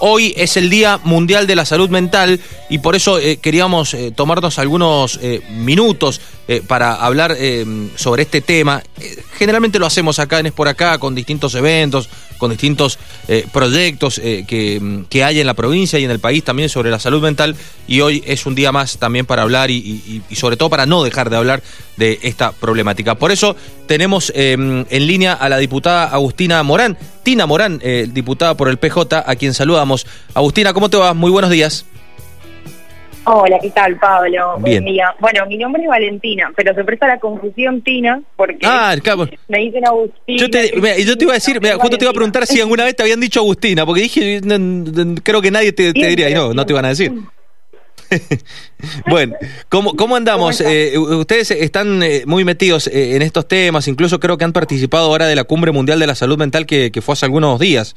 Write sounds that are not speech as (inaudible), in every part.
hoy es el Día Mundial de la Salud Mental y por eso eh, queríamos eh, tomarnos algunos eh, minutos para hablar sobre este tema. generalmente lo hacemos acá en Es por Acá con distintos eventos, con distintos proyectos que, que, hay en la provincia y en el país también sobre la salud mental y hoy es un día más también para hablar y, y sobre todo para no dejar de hablar de esta problemática. Por eso tenemos en línea a la diputada Agustina Morán, Tina Morán, diputada por el PJ, a quien saludamos. Agustina, ¿cómo te va? Muy buenos días. Hola, ¿qué tal, Pablo? Bien. Buen día. Bueno, mi nombre es Valentina, pero se presta la confusión Tina, porque ah, me dicen Agustina. Yo te, yo te iba a decir, justo te iba a preguntar si alguna vez te habían dicho Agustina, porque dije, creo que nadie te, diría, y no, no te iban a decir. (laughs) bueno, ¿cómo, cómo andamos? Eh, ustedes están eh, muy metidos eh, en estos temas, incluso creo que han participado ahora de la Cumbre Mundial de la Salud Mental que, que fue hace algunos días.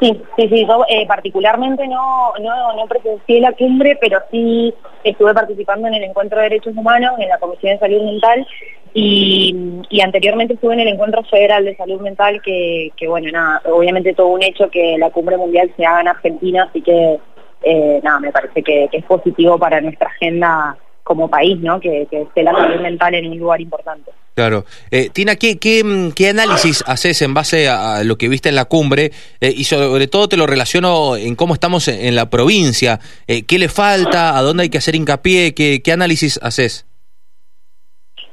Sí, sí, sí, yo eh, particularmente no, no, no presencié la cumbre, pero sí estuve participando en el Encuentro de Derechos Humanos, en la Comisión de Salud Mental, y, anteriormente estuve en el Encuentro Federal de Salud Mental, que, bueno, nada, obviamente todo un hecho que la cumbre mundial se haga en Argentina, así que, eh, nada, me parece que es positivo para nuestra agenda como país, ¿no? Que, esté la salud mental en un lugar importante. Claro. Eh, Tina, ¿qué, qué, análisis haces en base a, lo que viste en la cumbre? Eh, y sobre todo te lo relaciono en cómo estamos en, la provincia. Eh, ¿Qué le falta? ¿A dónde hay que hacer hincapié? ¿Qué, qué análisis haces?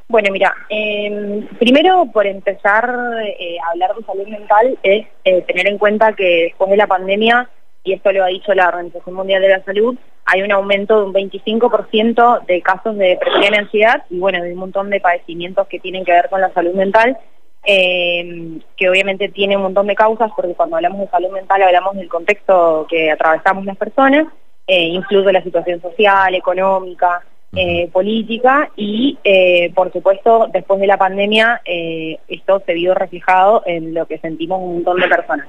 Bueno, mira, em, primero por empezar a hablar de salud mental es tener en cuenta que después de la pandemia, y esto lo ha dicho la Organización Mundial de la Salud, hay un aumento de un 25% de casos de depresión y ansiedad y bueno, de un montón de padecimientos que tienen que ver con la salud mental, eh, que obviamente tiene un montón de causas, porque cuando hablamos de salud mental hablamos del contexto que atravesamos las personas, eh, incluso la situación social, económica, eh, política y, eh, por supuesto, después de la pandemia, esto se vio reflejado en lo que sentimos un montón de personas.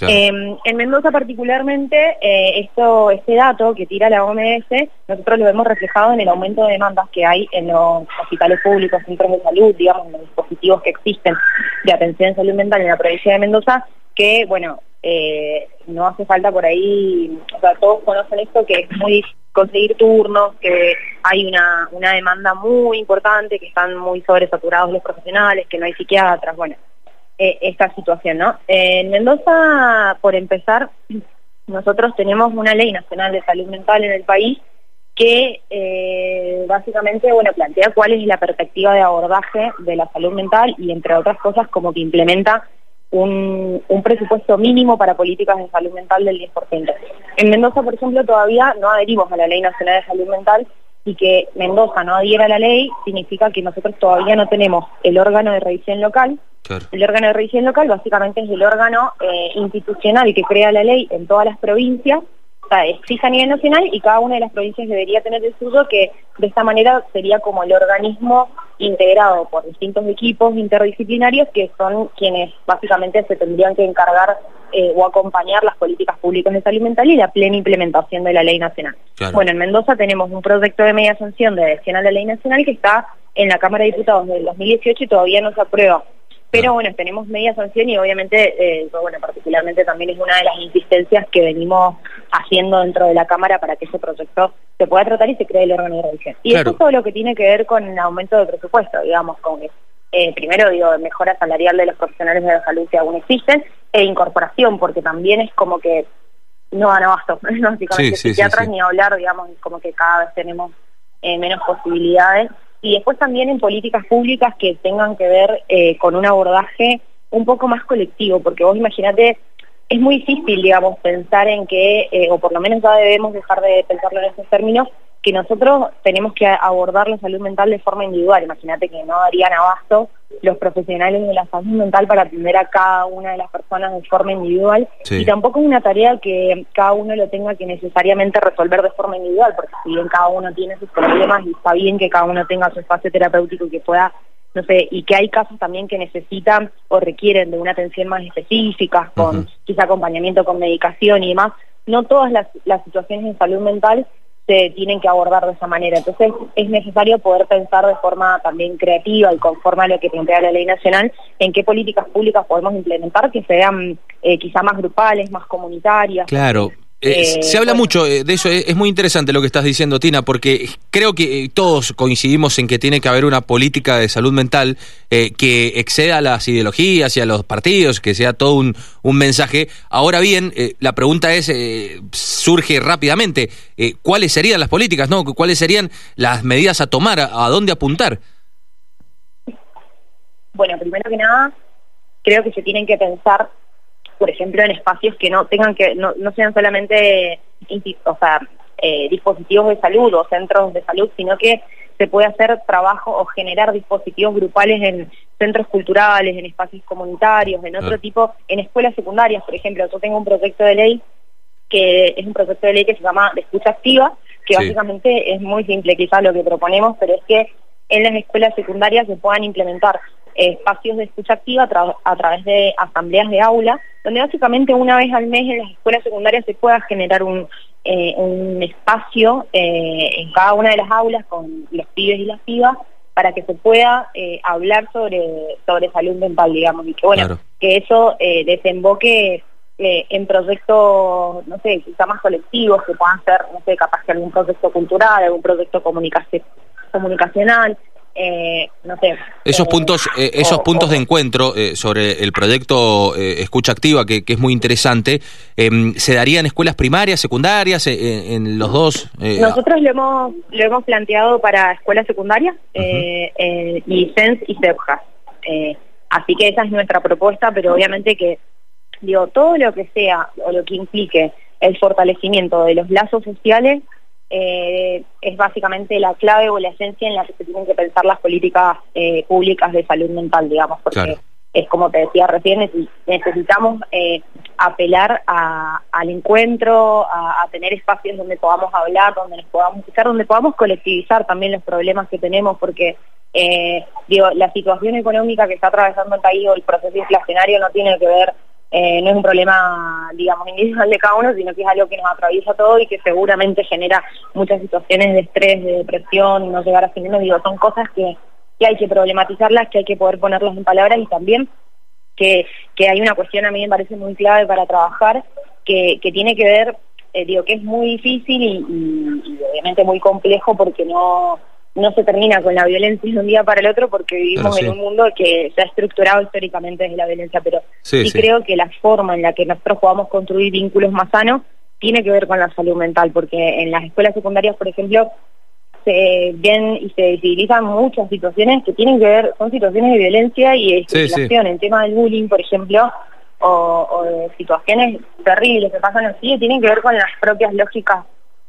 Em, en Mendoza particularmente, eh, esto, este dato que tira la OMS, nosotros lo vemos reflejado en el aumento de demandas que hay en los hospitales públicos, centros de salud, digamos, en los dispositivos que existen de atención en salud mental en la provincia de Mendoza, que, bueno, eh, no hace falta por ahí, o sea, todos conocen esto, que es muy conseguir turnos, que hay una, una demanda muy importante, que están muy sobresaturados los profesionales, que no hay psiquiatras, bueno, eh, esta situación, ¿no? en Mendoza, por empezar, (clears throat) nosotros tenemos una ley nacional de salud mental en el país que eh, básicamente bueno plantea cuál es la perspectiva de abordaje de la salud mental y entre otras cosas como que implementa un, un presupuesto mínimo para políticas de salud mental del 10%. En Mendoza, por ejemplo, todavía no adherimos a la Ley Nacional de Salud Mental y que Mendoza no adhiera a la ley significa que nosotros todavía no tenemos el órgano de revisión local. El órgano de revisión local básicamente es el órgano eh, institucional que crea la ley en todas las provincias existe a nivel nacional y cada una de las provincias debería tener el suyo, que de esta manera sería como el organismo integrado por distintos equipos interdisciplinarios que son quienes básicamente se tendrían que encargar eh, o acompañar las políticas públicas de salud mental y la plena implementación de la ley nacional. Bueno, en Mendoza tenemos un proyecto de media sanción de adhesión a la ley nacional que está en la Cámara de Diputados del 2018 y todavía no se aprueba. Pero bueno, tenemos media sanción y obviamente, eh, bueno, particularmente también es una de las insistencias que venimos haciendo dentro de la Cámara para que ese proyecto se pueda tratar y se cree el órgano de revisión. Y eso es todo lo que tiene que ver con el aumento de presupuesto, digamos, con eh, primero digo, mejora salarial de los profesionales de la salud que aún existen, e incorporación, porque también es como que no dan abasto, (laughs) no básicamente psiquiatras ni hablar, digamos, como que cada vez tenemos eh, menos posibilidades y después también en políticas públicas que tengan que ver eh, con un abordaje un poco más colectivo, porque vos imaginate, es muy difícil, digamos, pensar en que, eh, o por lo menos ya debemos dejar de pensarlo en esos términos, que nosotros tenemos que abordar la salud mental de forma individual. Imagínate que no darían abasto los profesionales de la salud mental para atender a cada una de las personas de forma individual. Y tampoco es una tarea que cada uno lo tenga que necesariamente resolver de forma individual, porque si bien cada uno tiene sus problemas y está bien que cada uno tenga su espacio terapéutico y que pueda no sé, y que hay casos también que necesitan o requieren de una atención más específica, con quizá acompañamiento con medicación y demás. No todas las, las situaciones de salud mental se tienen que abordar de esa manera. Entonces es necesario poder pensar de forma también creativa y conforme a lo que plantea la ley nacional en qué políticas públicas podemos implementar que sean eh, quizá más grupales, más comunitarias. Claro. Eh, eh, se habla mucho de eso, es muy interesante lo que estás diciendo, Tina, porque creo que todos coincidimos en que tiene que haber una política de salud mental que exceda a las ideologías y a los partidos, que sea todo un, un mensaje. Ahora bien, la pregunta es, surge rápidamente, ¿cuáles serían las políticas, no? ¿Cuáles serían las medidas a tomar, a, a dónde apuntar? Bueno, primero que nada, creo que se tienen que pensar por ejemplo, en espacios que no tengan que, no, sean solamente o sea, eh, dispositivos de salud o centros de salud, sino que se puede hacer trabajo o generar dispositivos grupales en centros culturales, en espacios comunitarios, en otro tipo, en escuelas secundarias, por ejemplo. Yo tengo un proyecto de ley que es un proyecto de ley que se llama de escucha activa, que básicamente es muy simple quizás lo que proponemos, pero es que en las escuelas secundarias se puedan implementar espacios de escucha activa a, través de asambleas de aula, donde básicamente una vez al mes en las escuelas secundarias se pueda generar un, eh, un espacio eh, en cada una de las aulas con los pibes y las pibas para que se pueda eh, hablar sobre, sobre salud mental, digamos, y que bueno, que eso desemboque en proyectos, no sé, quizá más colectivos, que puedan ser, no sé, capaz que algún proyecto cultural, algún proyecto comunicacional, eh, no sé. Esos eh, puntos, eh, esos puntos de encuentro sobre el proyecto Escucha Activa, que, es muy interesante, em, ¿se darían en escuelas primarias, secundarias, en los dos? Nosotros lo hemos, lo hemos planteado para escuelas secundarias, y CENS y CEPJA. así que esa es nuestra propuesta, pero obviamente que, digo, todo lo que sea o lo que implique el fortalecimiento de los lazos sociales eh, es básicamente la clave o la esencia en la que se tienen que pensar las políticas eh, públicas de salud mental, digamos, porque es como te decía recién, necesitamos eh, apelar al encuentro, a, tener espacios donde podamos hablar, donde nos podamos escuchar, donde podamos colectivizar también los problemas que tenemos, porque digo, la situación económica que está atravesando el país o el proceso inflacionario no tiene que ver eh, no es un problema, digamos, individual de cada uno, sino que es algo que nos atraviesa todo y que seguramente genera muchas situaciones de estrés, de depresión, no llegar a fin de digo, son cosas que, que hay que problematizarlas, que hay que poder ponerlas en palabras y también que, que hay una cuestión a mí me parece muy clave para trabajar, que, que tiene que ver, eh, digo, que es muy difícil y obviamente muy complejo porque no no se termina con la violencia de un día para el otro porque vivimos en un mundo que se ha estructurado históricamente desde la violencia, pero sí, creo que la forma en la que nosotros podamos construir vínculos más sanos tiene que ver con la salud mental, porque en las escuelas secundarias, por ejemplo, se ven y se visibilizan muchas situaciones que tienen que ver, son situaciones de violencia y de discriminación. El tema del bullying, por ejemplo, o, de situaciones terribles que pasan así, tienen que ver con las propias lógicas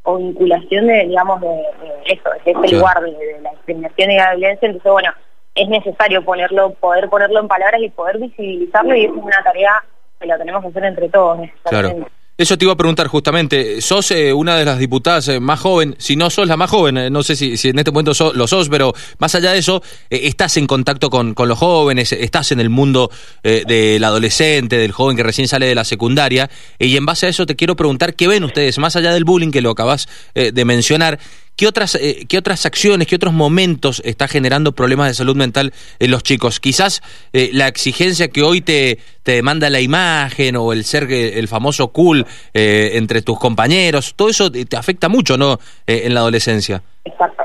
o vinculación de, digamos, de, eso, de ese lugar de, la discriminación y la violencia. Entonces, bueno, es necesario ponerlo, poder ponerlo en palabras y poder visibilizarlo y es una tarea que la tenemos que hacer entre todos. Claro. Eso te iba a preguntar justamente. Sos eh, una de las diputadas eh, más joven, si no sos la más joven, eh, no sé si, en este momento lo sos, pero más allá de eso, estás en contacto con, con, los jóvenes, estás en el mundo del adolescente, del joven que recién sale de la secundaria, y en base a eso te quiero preguntar, ¿qué ven ustedes, más allá del bullying que lo acabas de mencionar? ¿Qué otras, eh, ¿Qué otras acciones, qué otros momentos está generando problemas de salud mental en los chicos? Quizás eh, la exigencia que hoy te, te demanda la imagen o el ser eh, el famoso cool entre tus compañeros, todo eso te afecta mucho, ¿no? en la adolescencia. Exacto,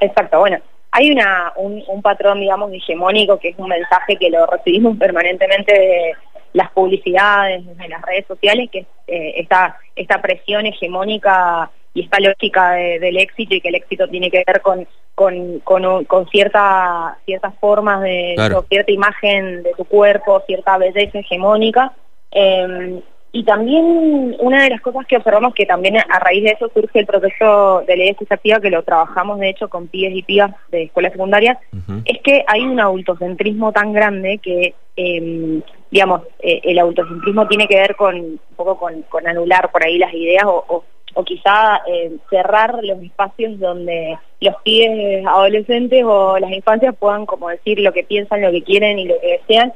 exacto. Bueno, hay una, un, patrón, digamos, hegemónico que es un mensaje que lo recibimos permanentemente de las publicidades, de las redes sociales, que es esta, esta presión hegemónica y esta lógica del éxito y que el éxito tiene que ver con con, con, cierta, ciertas formas de cierta imagen de tu cuerpo, cierta belleza hegemónica. Em, y también una de las cosas que observamos que también a raíz de eso surge el proceso de ley activa que lo trabajamos de hecho con pibes y pibas de escuelas secundarias, es que hay un autocentrismo tan grande que, eh, digamos, eh, el autocentrismo tiene que ver con un poco con, con anular por ahí las ideas o o quizá eh, cerrar los espacios donde los pibes adolescentes o las infancias puedan como decir lo que piensan, lo que quieren y lo que desean.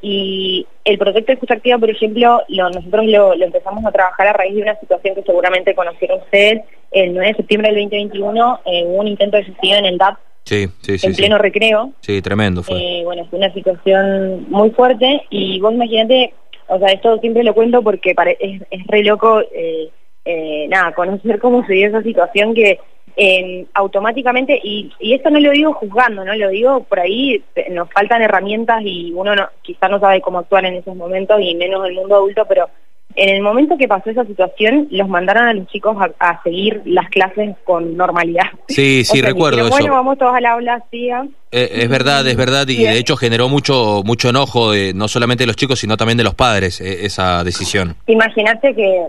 Y el proyecto de escucha activa, por ejemplo, lo, nosotros lo, empezamos a trabajar a raíz de una situación que seguramente conocieron ustedes, el 9 de septiembre del 2021 eh, hubo un intento de suicidio en el DAP Sí, sí, sí. en pleno recreo. Sí, tremendo fue. Eh, bueno, fue una situación muy fuerte y vos imagínate, o sea, esto siempre lo cuento porque es, es re loco, eh, eh, nada, conocer cómo se dio esa situación que eh, automáticamente, y, y esto no lo digo juzgando, no lo digo por ahí, nos faltan herramientas y uno no, quizás no sabe cómo actuar en esos momentos y menos el mundo adulto, pero en el momento que pasó esa situación, los mandaron a los chicos a, seguir las clases con normalidad. Sí, (laughs) sí, recuerdo eso. Bueno, vamos todos al aula, sí. Eh, es verdad, es verdad, y de hecho generó mucho mucho enojo, de, no solamente de los chicos, sino también de los padres, eh, esa decisión. Imagínate que,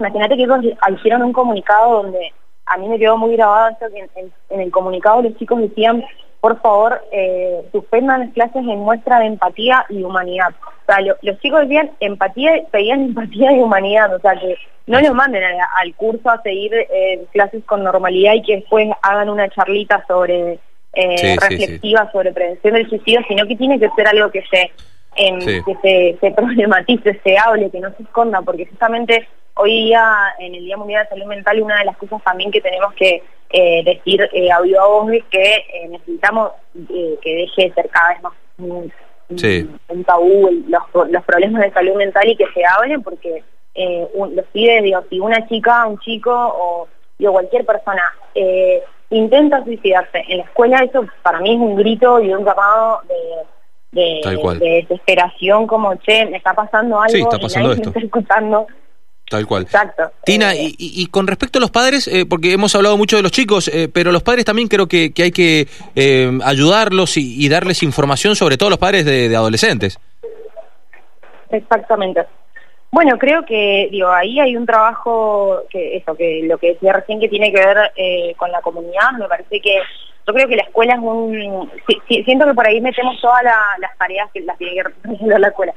imagínate que ellos hicieron un comunicado donde a mí me quedó muy grabado esto que en el comunicado los chicos decían por favor, eh, suspendan las clases en muestra de empatía y humanidad. O sea, los chicos decían empatía, pedían empatía y humanidad, o sea, que no los manden al curso a seguir eh, clases con normalidad y que después hagan una charlita sobre eh, reflexiva sobre prevención del suicidio, sino que tiene que ser algo que se que se, se (laughs) problematice, se hable, que no se esconda, porque justamente hoy día, en el Día Mundial de Salud Mental, una de las cosas también que tenemos que eh, decir eh, a viva voz es que eh, necesitamos eh, que deje de ser cada vez más un, tabú los, los, problemas de salud mental y que se hablen porque eh, los pibes, digo, si una chica, un chico o digo, cualquier persona intenta suicidarse en la escuela, eso para mí es un grito y un llamado de, de, desesperación como, che, me está pasando algo está pasando y está escuchando Tal cual. Exacto. Tina, eh, y, con respecto a los padres, eh, porque hemos hablado mucho de los chicos, eh, pero los padres también creo que, hay que ayudarlos y, darles información, sobre todo los padres de, adolescentes. Exactamente. Bueno, creo que digo ahí hay un trabajo que eso que lo que decía recién que tiene que ver con la comunidad. Me parece que yo creo que la escuela es un siento que por ahí metemos todas las tareas que las tiene que resolver la escuela.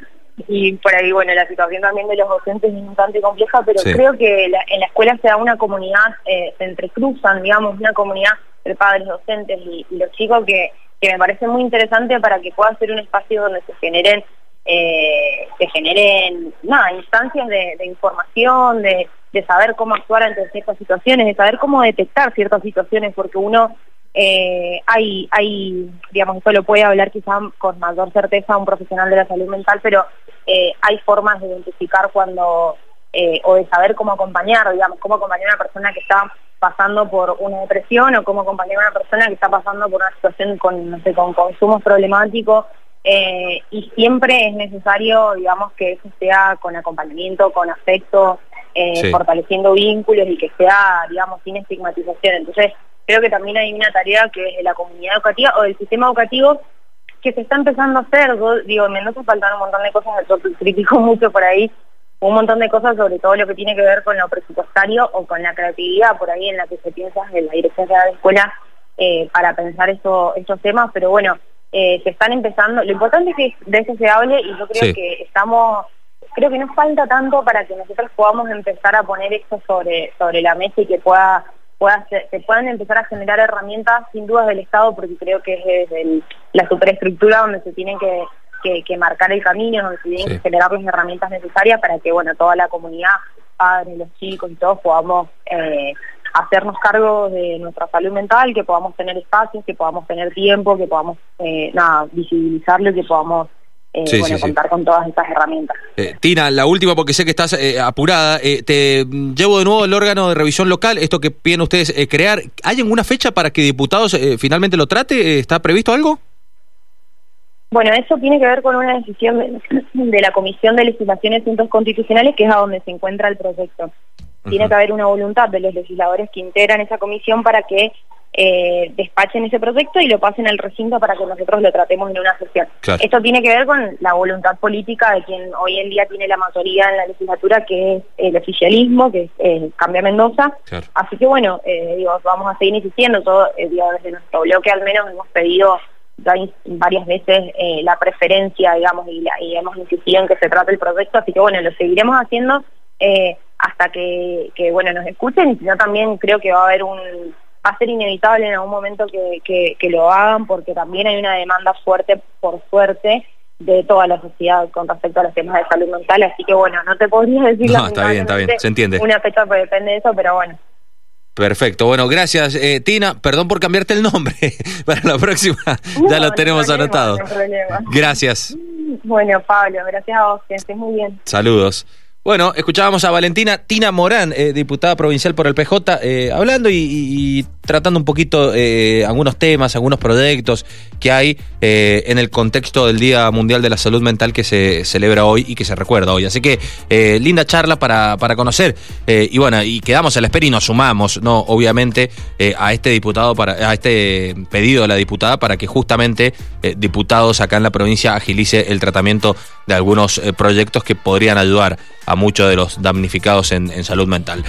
Y por ahí, bueno, la situación también de los docentes es bastante compleja, pero creo que en la escuela se da una comunidad, eh, se entrecruzan, digamos, una comunidad de padres, docentes y, los chicos que, que me parece muy interesante para que pueda ser un espacio donde se generen eh, se generen nada, instancias de, información, de, de, saber cómo actuar ante ciertas situaciones, de saber cómo detectar ciertas situaciones, porque uno eh, hay, hay, digamos, esto lo puede hablar quizá con mayor certeza un profesional de la salud mental, pero eh, hay formas de identificar cuando, eh, o de saber cómo acompañar, digamos, cómo acompañar a una persona que está pasando por una depresión o cómo acompañar a una persona que está pasando por una situación con, no sé, con consumos problemáticos, y siempre es necesario, digamos, que eso sea con acompañamiento, con afecto, eh, fortaleciendo vínculos y que sea, digamos, sin estigmatización. Entonces, creo que también hay una tarea que es de la comunidad educativa o del sistema educativo que se está empezando a hacer. digo, en Mendoza faltan un montón de cosas, yo critico (laughs) mucho por ahí, un montón de cosas sobre todo lo que tiene que ver con lo presupuestario o con la creatividad por ahí en la que se piensa en la dirección de la escuela eh, para pensar eso, estos temas, pero bueno, eh, se están empezando, lo importante es que de eso se hable y yo creo que estamos, creo que nos falta tanto para que nosotros podamos empezar a poner esto sobre, sobre la mesa y que pueda se puedan empezar a generar herramientas sin dudas del Estado, porque creo que es desde la superestructura donde se tienen que, marcar el camino, donde se tienen que generar las herramientas necesarias para que bueno toda la comunidad, padres, los chicos y todos podamos eh, hacernos cargo de nuestra salud mental, que podamos tener espacios, que podamos tener tiempo, que podamos eh, nada, visibilizarlo y que podamos eh, bueno, contar con todas estas herramientas. Eh, Tina, la última porque sé que estás eh, apurada. te llevo de nuevo el órgano de revisión local, esto que piden ustedes crear. ¿Hay alguna fecha para que diputados finalmente lo trate? ¿Está previsto algo? Bueno, eso tiene que ver con una decisión de, la Comisión de Legislación y Asuntos Constitucionales, que es a donde se encuentra el proyecto. Tiene que haber una voluntad de los legisladores que integran esa comisión para que eh, despachen ese proyecto y lo pasen al recinto para que nosotros lo tratemos en una sesión. Esto tiene que ver con la voluntad política de quien hoy en día tiene la mayoría en la legislatura, que es el oficialismo, que es eh, Cambia Mendoza. Así que bueno, eh, digo, vamos a seguir insistiendo, todo, eh, digo, desde nuestro bloque al menos hemos pedido varias veces la preferencia, digamos, y, y, hemos insistido en que se trate el proyecto, así que bueno, lo seguiremos haciendo hasta que, que, bueno, nos escuchen. Y si no también creo que va a haber un va a ser inevitable en algún momento que, que, lo hagan porque también hay una demanda fuerte, por suerte, de toda la sociedad con respecto a los temas de salud mental, así que bueno, no te podría decir no, está bien, está bien, se entiende. una fecha porque depende de eso, pero bueno. Perfecto. Bueno, gracias, eh, Tina. Perdón por cambiarte el nombre. (laughs) Para la próxima ya lo tenemos anotado. Gracias. Bueno, Pablo, gracias a vos, que estés muy bien. Saludos. Bueno, escuchábamos a Valentina Tina Morán, eh, diputada provincial por el PJ, eh, hablando y, tratando un poquito eh, algunos temas, algunos proyectos que hay en el contexto del Día Mundial de la Salud Mental que se celebra hoy y que se recuerda hoy. Así que linda charla para, para conocer. y bueno, y quedamos a la espera y nos sumamos, no, obviamente, a este diputado, para, a este pedido de la diputada para que justamente diputados acá en la provincia agilice el tratamiento de algunos proyectos que podrían ayudar a muchos de los damnificados en salud mental.